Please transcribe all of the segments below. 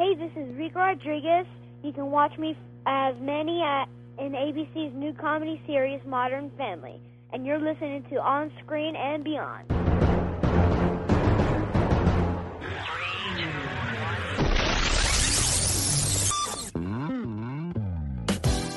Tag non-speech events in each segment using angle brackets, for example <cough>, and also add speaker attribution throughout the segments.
Speaker 1: Hey, this is Rico Rodriguez. You can watch me as Manny at, uh, in ABC's new comedy series, Modern Family. And you're listening to On Screen and Beyond.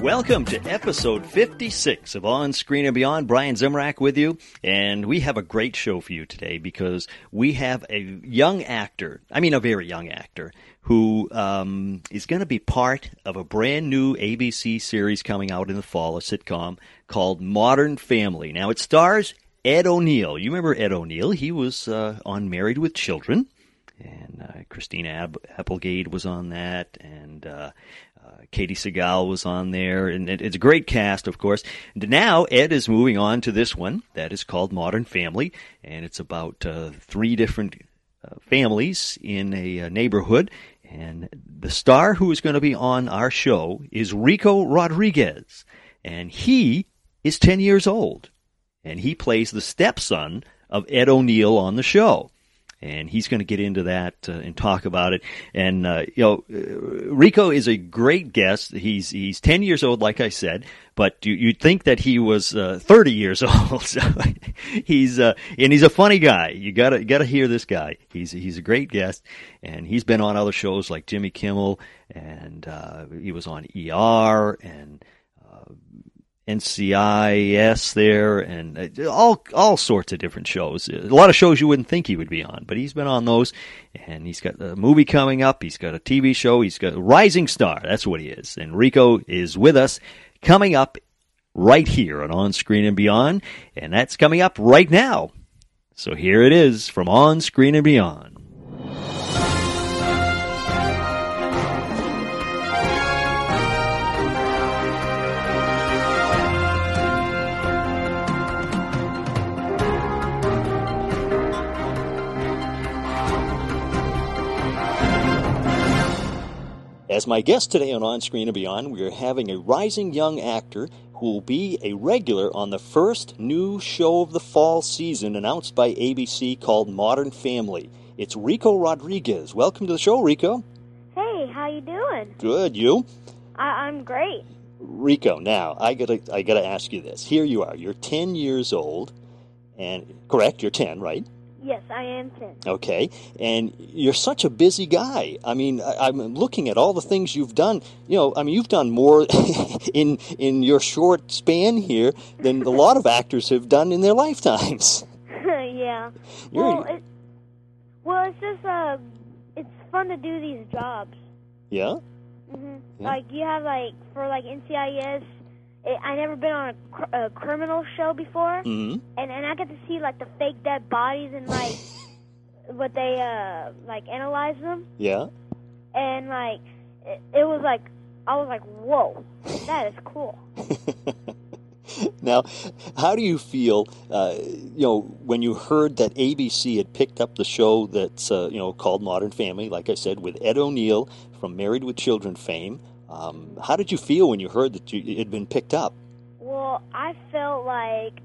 Speaker 2: Welcome to episode 56 of On Screen and Beyond. Brian Zemrak with you. And we have a great show for you today because we have a young actor, I mean, a very young actor, who um, is going to be part of a brand new ABC series coming out in the fall, a sitcom called Modern Family. Now, it stars Ed O'Neill. You remember Ed O'Neill? He was uh, on Married with Children. And uh, Christina Ab- Applegate was on that, and uh, Katey Sagal was on there, and it, it's a great cast, of course. And now Ed is moving on to this one that is called Modern Family, and it's about uh, three different uh, families in a, uh, neighborhood. And the star who is going to be on our show is Rico Rodriguez, and he is 10 years old, and he plays the stepson of Ed O'Neill on the show and he's going to get into that uh, and talk about it. And uh, you know, uh, Rico is a great guest. He's he's ten years old, like I said, but you, you'd think that he was uh, thirty years <laughs> old. so he's uh, and he's a funny guy. You gotta gotta hear this guy. He's he's a great guest, and he's been on other shows like Jimmy Kimmel, and uh, he was on ER and. NCIS there, and uh, all all sorts of different shows. A lot of shows you wouldn't think he would be on, but he's been on those. And he's got a movie coming up. He's got a TV show. He's got rising star. That's what he is. And Rico is with us, coming up right here on On Screen and Beyond, and that's coming up right now. So here it is from On Screen and Beyond. As my guest today on On Screen and Beyond, we are having a rising young actor who will be a regular on the first new show of the fall season announced by ABC called Modern Family. It's Rico Rodriguez. Welcome to the show, Rico.
Speaker 1: Hey, how you doing?
Speaker 2: Good, you?
Speaker 1: I- I'm great.
Speaker 2: Rico, now I gotta I gotta ask you this. Here you are. You're ten years old, and correct, you're ten, right?
Speaker 1: Yes, I am 10.
Speaker 2: Okay, and you're such a busy guy. I mean, I, I'm looking at all the things you've done. You know, I mean, you've done more <laughs> in in your short span here than a lot of actors have done in their lifetimes. <laughs> <laughs>
Speaker 1: yeah.
Speaker 2: You're-
Speaker 1: Well, it, well, it's just uh, it's fun to do these jobs.
Speaker 2: Yeah.
Speaker 1: hmm
Speaker 2: Yeah.
Speaker 1: Like you have like for like NCIS. It, I never been on a, cr- a criminal show before,
Speaker 2: hmm
Speaker 1: and and I get to see like the fake dead bodies and like what they uh like analyze them,
Speaker 2: Yeah.
Speaker 1: and like it, it was like I was like, whoa, that is cool. <laughs>
Speaker 2: now, how do you feel? Uh, you know, when you heard that ABC had picked up the show that's uh, you know called Modern Family, like I said, with Ed O'Neill from Married with Children fame. Um, how did you feel when you heard that you, it had been picked up?
Speaker 1: Well, I felt like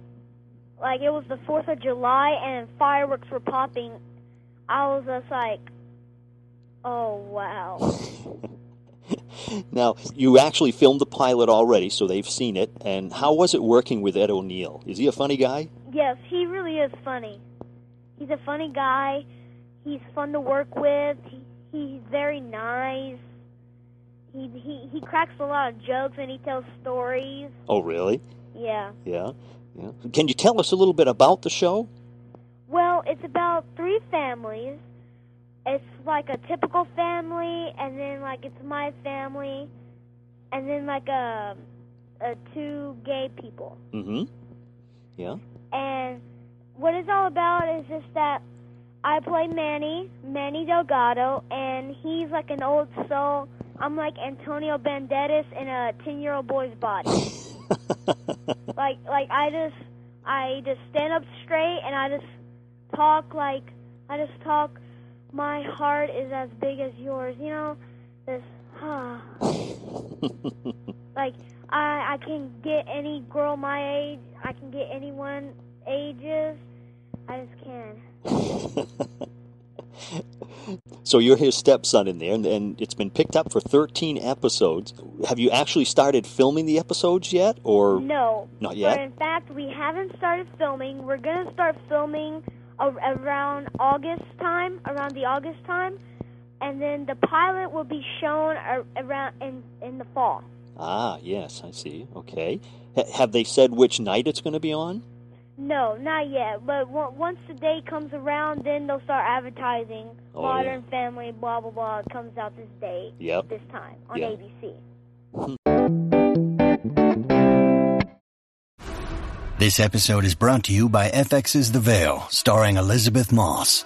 Speaker 1: like it was the Fourth of July and fireworks were popping. I was just like, oh wow. <laughs>
Speaker 2: Now, you actually filmed the pilot already, so they've seen it. And how was it working with Ed O'Neill? Is he a funny guy?
Speaker 1: yes, he really is funny. He's a funny guy. He's fun to work with. He, he's very nice. He, he he cracks a lot of jokes and he tells stories.
Speaker 2: Oh, really?
Speaker 1: Yeah.
Speaker 2: Yeah. Yeah. Can you tell us a little bit about the show?
Speaker 1: Well, it's about three families. It's like a typical family, and then like it's my family, and then like a, a two gay people.
Speaker 2: Mm-hmm. Yeah.
Speaker 1: And what it's all about is just that I play Manny, Manny Delgado, and he's like an old soul. I'm like Antonio Banderas in a ten-year-old boy's body. <laughs> like, like I just, I just stand up straight and I just talk like I just talk. My heart is as big as yours. You know, this. Huh. <laughs> like I I can get any girl my age. I can get anyone ages. I just can. <laughs>
Speaker 2: so you're his stepson in there, and, and it's been picked up for 13 episodes. Have you actually started filming the episodes yet, or
Speaker 1: No.
Speaker 2: not yet?
Speaker 1: In fact, we haven't started filming. We're gonna start filming around August time, around the August time, and then the pilot will be shown around in in the fall.
Speaker 2: Ah, yes, I see. Okay. H- have they said which night it's going to be on?
Speaker 1: No, not yet. But w- once the day comes around, then they'll start advertising.
Speaker 2: Oh,
Speaker 1: Modern Family, blah blah blah, comes out this day,
Speaker 2: Yep.
Speaker 1: this time on
Speaker 2: Yeah.
Speaker 1: ABC.
Speaker 3: This episode is brought to you by FX's The Veil, starring Elisabeth Moss.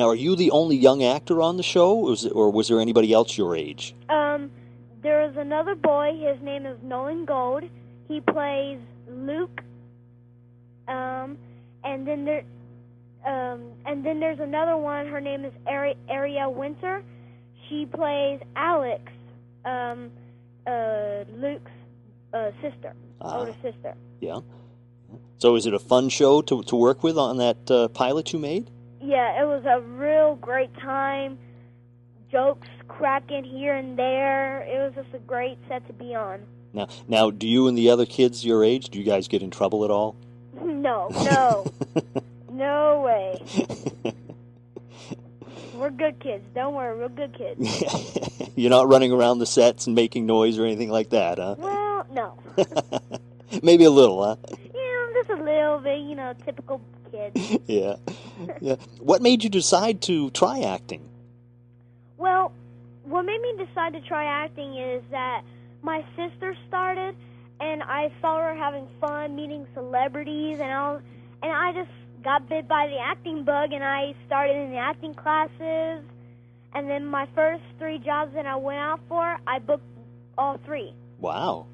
Speaker 2: Now, are you the only young actor on the show, or was, or was there anybody else your age?
Speaker 1: Um, there is another boy. His name is Nolan Gould. He plays Luke. Um, and then there, um, and then there's another one. Her name is Ari- Ariel Winter. She plays Alex, um, uh, Luke's uh, sister,
Speaker 2: Ah.
Speaker 1: older sister.
Speaker 2: Yeah. So, is it a fun show to, to work with on that uh, pilot you made?
Speaker 1: Yeah, it was a real great time. Jokes cracking here and there. It was just a great set to be on.
Speaker 2: Now, now, do you and the other kids your age, do you guys get in trouble at all? <laughs>
Speaker 1: No, no, <laughs> no way. We're good kids. Don't worry, we're good kids. <laughs>
Speaker 2: You're not running around the sets and making noise or anything like that, huh?
Speaker 1: Well, no.
Speaker 2: Maybe a little, huh?
Speaker 1: Yeah, just a little bit, you know, typical kid.
Speaker 2: yeah. <laughs> Yeah. What made you decide to try acting?
Speaker 1: Well, what made me decide to try acting is that my sister started, and I saw her having fun meeting celebrities, and I, was- and I just got bit by the acting bug, and I started in the acting classes, and then my first three jobs that I went out for, I booked all three.
Speaker 2: Wow.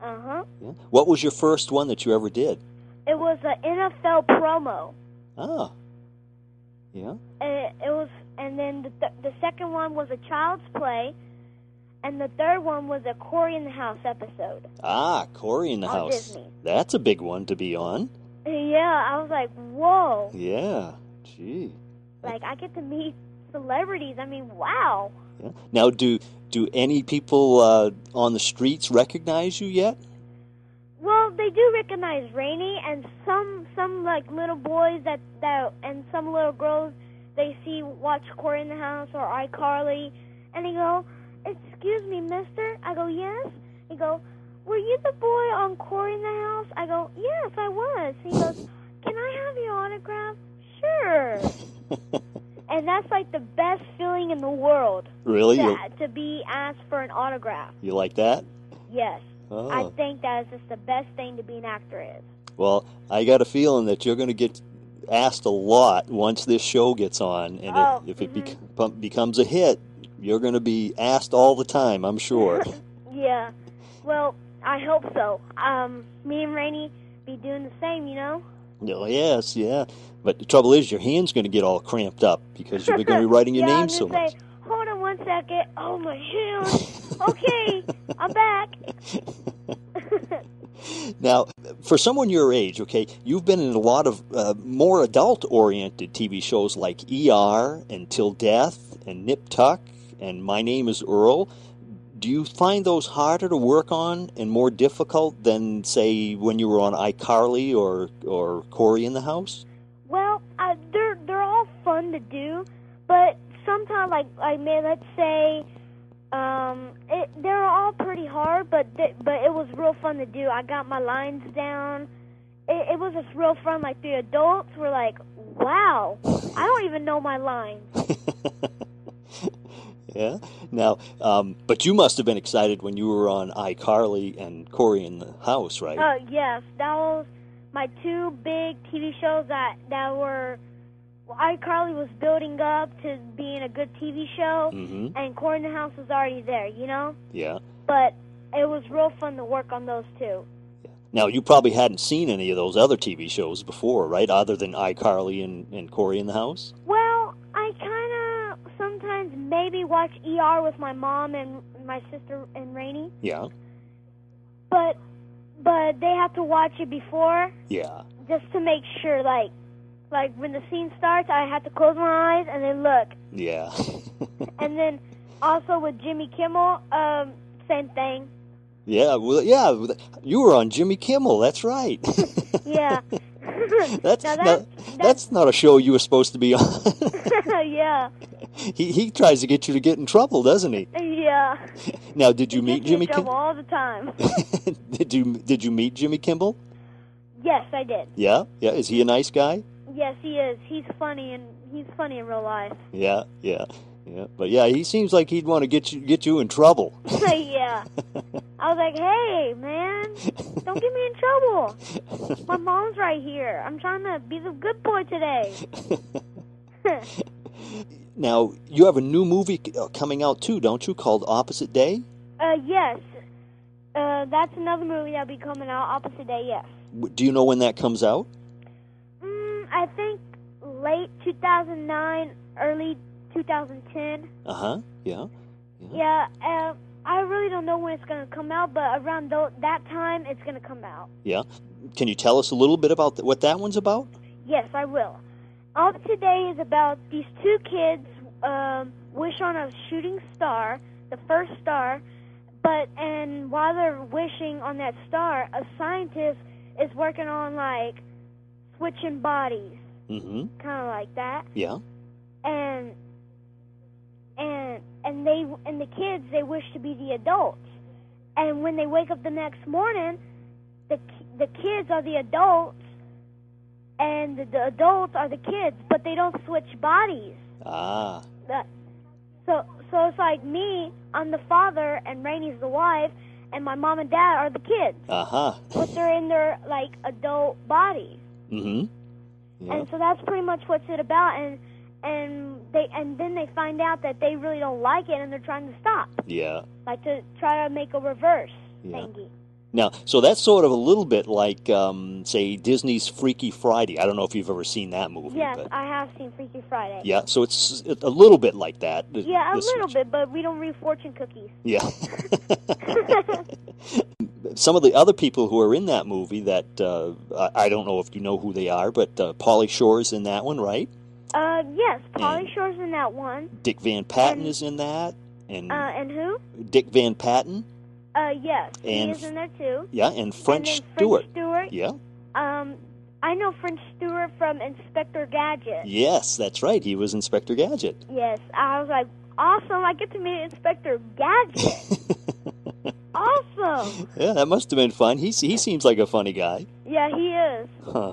Speaker 1: Uh huh.
Speaker 2: Yeah. What was your first one that you ever did?
Speaker 1: It was an NFL promo.
Speaker 2: Ah. Yeah.
Speaker 1: Uh, it was, and then the th- the second one was a child's play, and the third one was a Cory in the House episode.
Speaker 2: Ah, Cory in the
Speaker 1: On
Speaker 2: House.
Speaker 1: Disney.
Speaker 2: That's a big one to be on.
Speaker 1: Yeah, I was like, whoa!
Speaker 2: Yeah. Gee.
Speaker 1: Like I get to meet celebrities. I mean, wow.
Speaker 2: Yeah. Now, do do any people uh, on the streets recognize you yet?
Speaker 1: They do recognize Raini, and some some like little boys that that and some little girls they see watch Cory in the House or iCarly, and they go, "Excuse me, Mister." I go, "Yes." He go, "Were you the boy on Corey in the House?" I go, "Yes, I was." He goes, "Can I have your autograph?" Sure. <laughs> and that's like the best feeling in the world.
Speaker 2: really?
Speaker 1: That, to be asked for an autograph.
Speaker 2: you like that?
Speaker 1: Yes.
Speaker 2: Oh.
Speaker 1: I think that is just the best thing to be an actor is.
Speaker 2: Well, I got a feeling that you're going to get asked a lot once this show gets on, and
Speaker 1: Oh,
Speaker 2: if, if it bec- becomes a hit, you're going to be asked all the time. I'm sure. <laughs>
Speaker 1: Yeah. Well, I hope so. Um, me and Raini be doing the same, you know.
Speaker 2: oh, yes, yeah. But the trouble is, your hand's going to get all cramped up because you're going to be writing your <laughs>
Speaker 1: yeah,
Speaker 2: name so
Speaker 1: gonna
Speaker 2: much.
Speaker 1: say, Hold on one second. Oh my hand. okay, I'm back. <laughs>
Speaker 2: Now, for someone your age, okay, you've been in a lot of uh, more adult-oriented TV shows like ER and Till Death and Nip Tuck and My Name Is Earl. Do you find those harder to work on and more difficult than, say, when you were on iCarly or or Cory in the House?
Speaker 1: Well, uh, they're they're all fun to do, but sometimes, like I mean, let's say, um, it, they're all pretty hard, but th- but it was real fun to do. I got my lines down. It, it was just real fun. Like the adults were like, Wow. I don't even know my lines. <laughs>
Speaker 2: yeah. Now, um, but you must have been excited when you were on iCarly and Cory in the House, right?
Speaker 1: Uh, yes, that was my two big TV shows that that were. Well, iCarly was building up to being a good TV show,
Speaker 2: hmm
Speaker 1: and Cory in the House was already there, you know.
Speaker 2: Yeah.
Speaker 1: But it was real fun to work on those two.
Speaker 2: Now, you probably hadn't seen any of those other TV shows before, right? Other than iCarly and, and Cory in the House?
Speaker 1: Well, I kind of sometimes maybe watch ER with my mom and my sister and Raini,
Speaker 2: Yeah.
Speaker 1: but but they have to watch it before
Speaker 2: Yeah.
Speaker 1: just to make sure. Like like when the scene starts, I have to close my eyes and then look,
Speaker 2: Yeah. <laughs>
Speaker 1: and then also with Jimmy Kimmel, um, same thing.
Speaker 2: yeah. Well, yeah. You were on Jimmy Kimmel. That's right. <laughs>
Speaker 1: Yeah. <laughs>
Speaker 2: that's,
Speaker 1: now
Speaker 2: now,
Speaker 1: that,
Speaker 2: that's not a show you were supposed to be on.
Speaker 1: yeah,
Speaker 2: he, he tries to get you to get in trouble, doesn't he?
Speaker 1: yeah.
Speaker 2: Now, did you
Speaker 1: He
Speaker 2: meet Jimmy Kimmel?
Speaker 1: all the time.
Speaker 2: did you did you meet Jimmy Kimmel?
Speaker 1: yes, I did.
Speaker 2: Yeah. Yeah. Is he a nice guy?
Speaker 1: Yes, he is. He's funny and he's funny in real life.
Speaker 2: Yeah. Yeah. Yeah. But yeah, he seems like he'd want to get you get you in trouble. <laughs>
Speaker 1: yeah. I was like, hey, man, don't get me in trouble. My mom's right here. I'm trying to be the good boy today. <laughs>
Speaker 2: Now, you have a new movie uh, coming out too, don't you? Called Opposite Day.
Speaker 1: uh, yes. Uh, that's another movie that'll be coming out opposite day, yes.
Speaker 2: Do you know when that comes out?
Speaker 1: I think late 2009, early 2010.
Speaker 2: Uh huh. Yeah.
Speaker 1: Yeah, uh, I really don't know when it's going to come out, but around tho- that time, it's going to come out.
Speaker 2: Yeah. Can you tell us a little bit about th- what that one's about?
Speaker 1: Yes, I will. Up today is about these two kids um, wish on a shooting star, the first star, but and while they're wishing on that star, a scientist is working on like switching bodies,
Speaker 2: Mm-hmm.
Speaker 1: kind of like that,
Speaker 2: Yeah.
Speaker 1: and and and they and the kids they wish to be the adults, and when they wake up the next morning, the the kids are the adults, and the, the adults are the kids, but they don't switch bodies.
Speaker 2: Ah.
Speaker 1: That so so it's like me, I'm the father, and Raini's the wife, and my mom and dad are the kids,
Speaker 2: Uh huh.
Speaker 1: but they're in their like adult bodies.
Speaker 2: Mm-hmm. Yeah.
Speaker 1: And so that's pretty much what's it about and and they and then they find out that they really don't like it and they're trying to stop.
Speaker 2: Yeah.
Speaker 1: Like to try to make a reverse
Speaker 2: Yeah.
Speaker 1: thingy.
Speaker 2: Now, so that's sort of a little bit like, um, say, Disney's Freaky Friday. I don't know if you've ever seen that movie.
Speaker 1: Yes,
Speaker 2: but
Speaker 1: I have seen Freaky Friday.
Speaker 2: yeah. So it's a little bit like that.
Speaker 1: Yeah, a little
Speaker 2: switch.
Speaker 1: bit, but we don't read fortune cookies.
Speaker 2: Yeah. <laughs> <laughs> <laughs> Some of the other people who are in that movie that uh, I don't know if you know who they are, but uh, Pauly Shore's in that one, right?
Speaker 1: uh yes, Pauly
Speaker 2: And-
Speaker 1: Shore's in that one.
Speaker 2: Dick Van Patten
Speaker 1: And-
Speaker 2: is in that, and
Speaker 1: Uh and who?
Speaker 2: Dick Van Patten,
Speaker 1: Uh yes,
Speaker 2: And
Speaker 1: he is in there too.
Speaker 2: yeah, and French
Speaker 1: and
Speaker 2: Stewart.
Speaker 1: French Stewart.
Speaker 2: Yeah.
Speaker 1: Um I know French Stewart from Inspector Gadget.
Speaker 2: Yes, that's right. He was Inspector Gadget.
Speaker 1: Yes, I was like, awesome! I get to meet Inspector Gadget. <laughs> awesome!
Speaker 2: Yeah, that must have been fun. He he seems like a funny guy.
Speaker 1: Yeah, he is.
Speaker 2: Huh.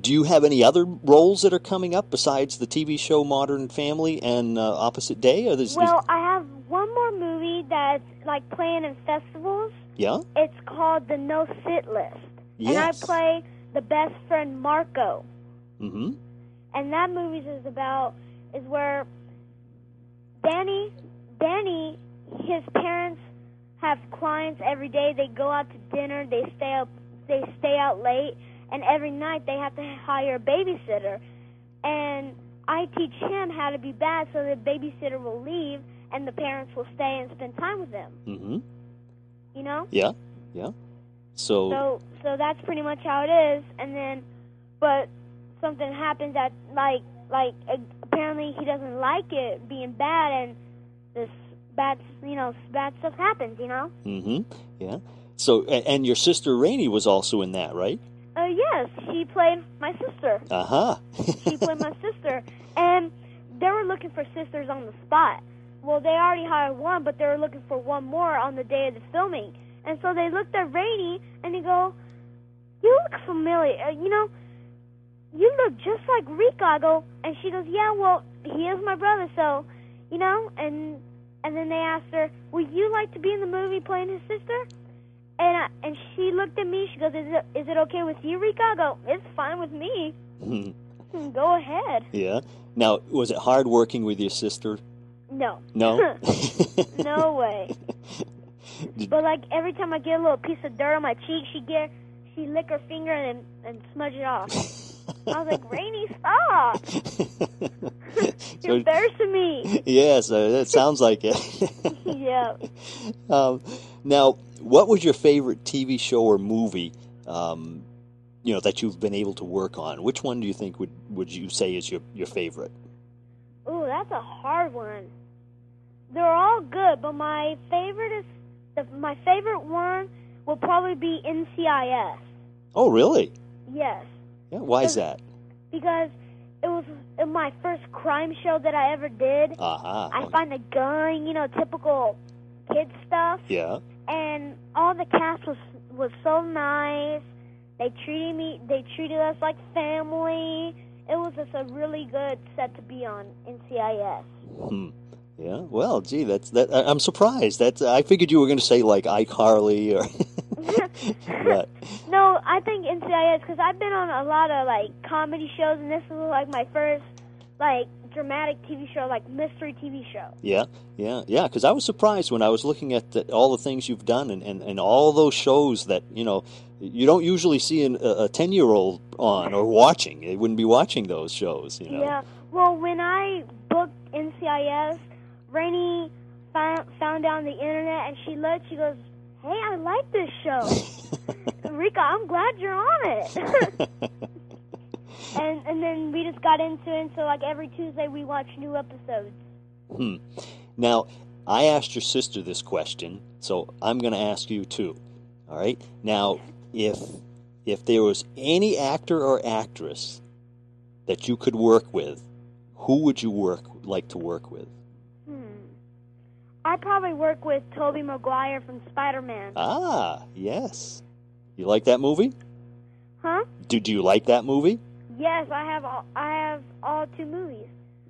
Speaker 2: Do you have any other roles that are coming up besides the TV show Modern Family and uh, Opposite Day? Or there's,
Speaker 1: Well, I have one more movie that's like playing in festivals.
Speaker 2: yeah,
Speaker 1: It's called The No Sit List, and I play the best friend Marco.
Speaker 2: mm-hmm,
Speaker 1: And that movie is about is where Danny, Danny, his parents have clients every day. They go out to dinner. They stay up. They stay out late, and every night they have to hire a babysitter. And I teach him how to be bad, so the babysitter will leave, and the parents will stay and spend time with them.
Speaker 2: mm-hmm,
Speaker 1: You know?
Speaker 2: yeah, Yeah. So,
Speaker 1: So so that's pretty much how it is. And then, but something happens that like like apparently he doesn't like it being bad, and this bad you know bad stuff happens. You know.
Speaker 2: Mm-hmm. yeah. So, and your sister Raini was also in that, right?
Speaker 1: Uh, yes, she played my sister.
Speaker 2: Uh huh.
Speaker 1: She played my <laughs> sister, and they were looking for sisters on the spot. Well, they already hired one, but they were looking for one more on the day of the filming. And so they looked at Raini and they go, "You look familiar. Uh, you know, you look just like Rico." I go, and she goes, "Yeah, well, he is my brother, so, you know." And and then they asked her, "Would you like to be in the movie playing his sister?" And I, and she looked at me. She goes, "Is it is it okay with you, Rico?" I go, "It's fine with me. <laughs> Go ahead."
Speaker 2: yeah. Now, was it hard working with your sister?
Speaker 1: No.
Speaker 2: No. <laughs> <laughs>
Speaker 1: no way. But like every time I get a little piece of dirt on my cheek, she get she lick her finger and and smudge it off. I was like, Raini, stop! You're <laughs>
Speaker 2: So-
Speaker 1: embarrassing me. <laughs>
Speaker 2: yes, uh, that sounds like it. <laughs>
Speaker 1: yeah.
Speaker 2: um, now, what was your favorite TV show or movie? Um, you know that you've been able to work on. Which one do you think would would you say is your your favorite?
Speaker 1: Ooh, that's a hard one. They're all good, but my favorite is the, my favorite one will probably be NCIS.
Speaker 2: Oh, really?
Speaker 1: Yes.
Speaker 2: Yeah. Why is that?
Speaker 1: because was my first crime show that I ever did.
Speaker 2: Uh huh.
Speaker 1: I find a gun, you know, typical kid stuff,
Speaker 2: Yeah.
Speaker 1: and all the cast was was so nice. They treated me, they treated us like family. It was just a really good set to be on NCIS.
Speaker 2: Hmm. Yeah. Well, gee, that's that. I- I'm surprised. That's. I figured you were going to say like iCarly or. <laughs> but <laughs>
Speaker 1: no, I think NCIS because I've been on a lot of like comedy shows, and this was like my first like dramatic TV show, like mystery TV show.
Speaker 2: yeah, yeah, yeah. Because I was surprised when I was looking at the, all the things you've done and, and, and all those shows that you know you don't usually see an, a ten year old on or watching. They wouldn't be watching those shows. You know.
Speaker 1: Yeah. Well, when I booked NCIS, Raini found found out on the internet, and she looked. She goes, "Hey, I like this show, <laughs> Rika. I'm glad you're on it." <laughs> and and then we just got into it. And so like every Tuesday we watch new episodes.
Speaker 2: Hmm. Now, I asked your sister this question, so I'm going to ask you too. All right. Now, if if there was any actor or actress that you could work with, who would you work like to work with?
Speaker 1: I probably work with Tobey Maguire from Spider Man.
Speaker 2: Ah, yes. You like that movie?
Speaker 1: Huh?
Speaker 2: Do do you like that movie?
Speaker 1: Yes, I have all, I have all two movies.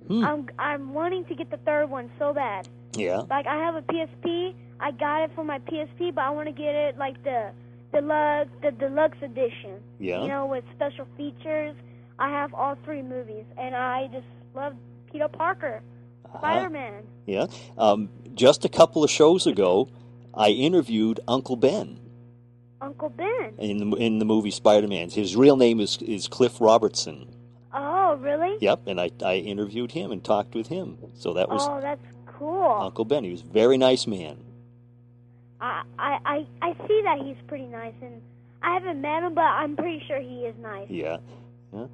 Speaker 2: Hmm.
Speaker 1: I'm I'm wanting to get the third one so bad.
Speaker 2: Yeah.
Speaker 1: Like I have a PSP. I got it for my PSP, but I want to get it like the deluxe, the deluxe edition.
Speaker 2: Yeah.
Speaker 1: You know, with special features. I have all three movies, and I just love Peter Parker,
Speaker 2: Uh-huh.
Speaker 1: Spider-Man.
Speaker 2: Yeah. Um, just a couple of shows ago, I interviewed Uncle Ben.
Speaker 1: Uncle Ben.
Speaker 2: in the in the movie Spider Man. His real name is is Cliff Robertson.
Speaker 1: Oh, really?
Speaker 2: Yep, and I I interviewed him and talked with him. So that was
Speaker 1: Oh, that's cool.
Speaker 2: Uncle Ben. He was a very nice man.
Speaker 1: I, I I see that he's pretty nice, and I haven't met him, but I'm pretty sure he is nice.
Speaker 2: Yeah. yeah.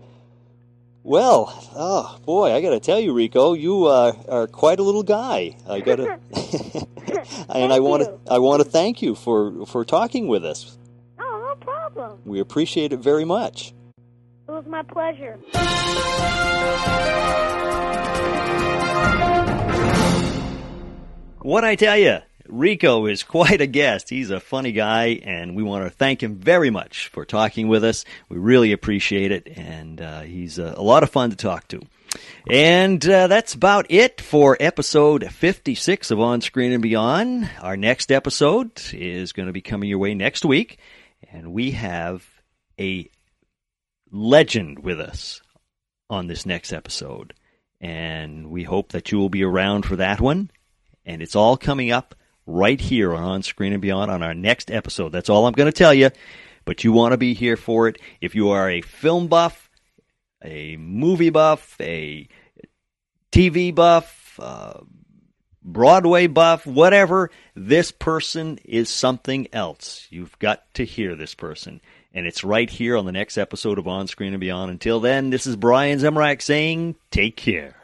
Speaker 2: Well, oh boy, I got to tell you, Rico, you uh, are quite a little guy. I got to, <laughs> <laughs> and I want to. I want to thank you for for talking with us.
Speaker 1: Oh, no problem.
Speaker 2: We appreciate it very much.
Speaker 1: It was my pleasure.
Speaker 2: What I tell you, Rico is quite a guest. He's a funny guy, and we want to thank him very much for talking with us. We really appreciate it, and uh, he's uh, a lot of fun to talk to. And uh, that's about it for episode 56 of On Screen and Beyond. Our next episode is going to be coming your way next week, and we have a legend with us on this next episode. And we hope that you will be around for that one. And it's all coming up right here on On Screen and Beyond on our next episode. That's all I'm going to tell you, but you want to be here for it. If you are a film buff, a movie buff, a TV buff, a Broadway buff, whatever, this person is something else. You've got to hear this person. And it's right here on the next episode of On Screen and Beyond. Until then, this is Brian Zemrak saying, take care.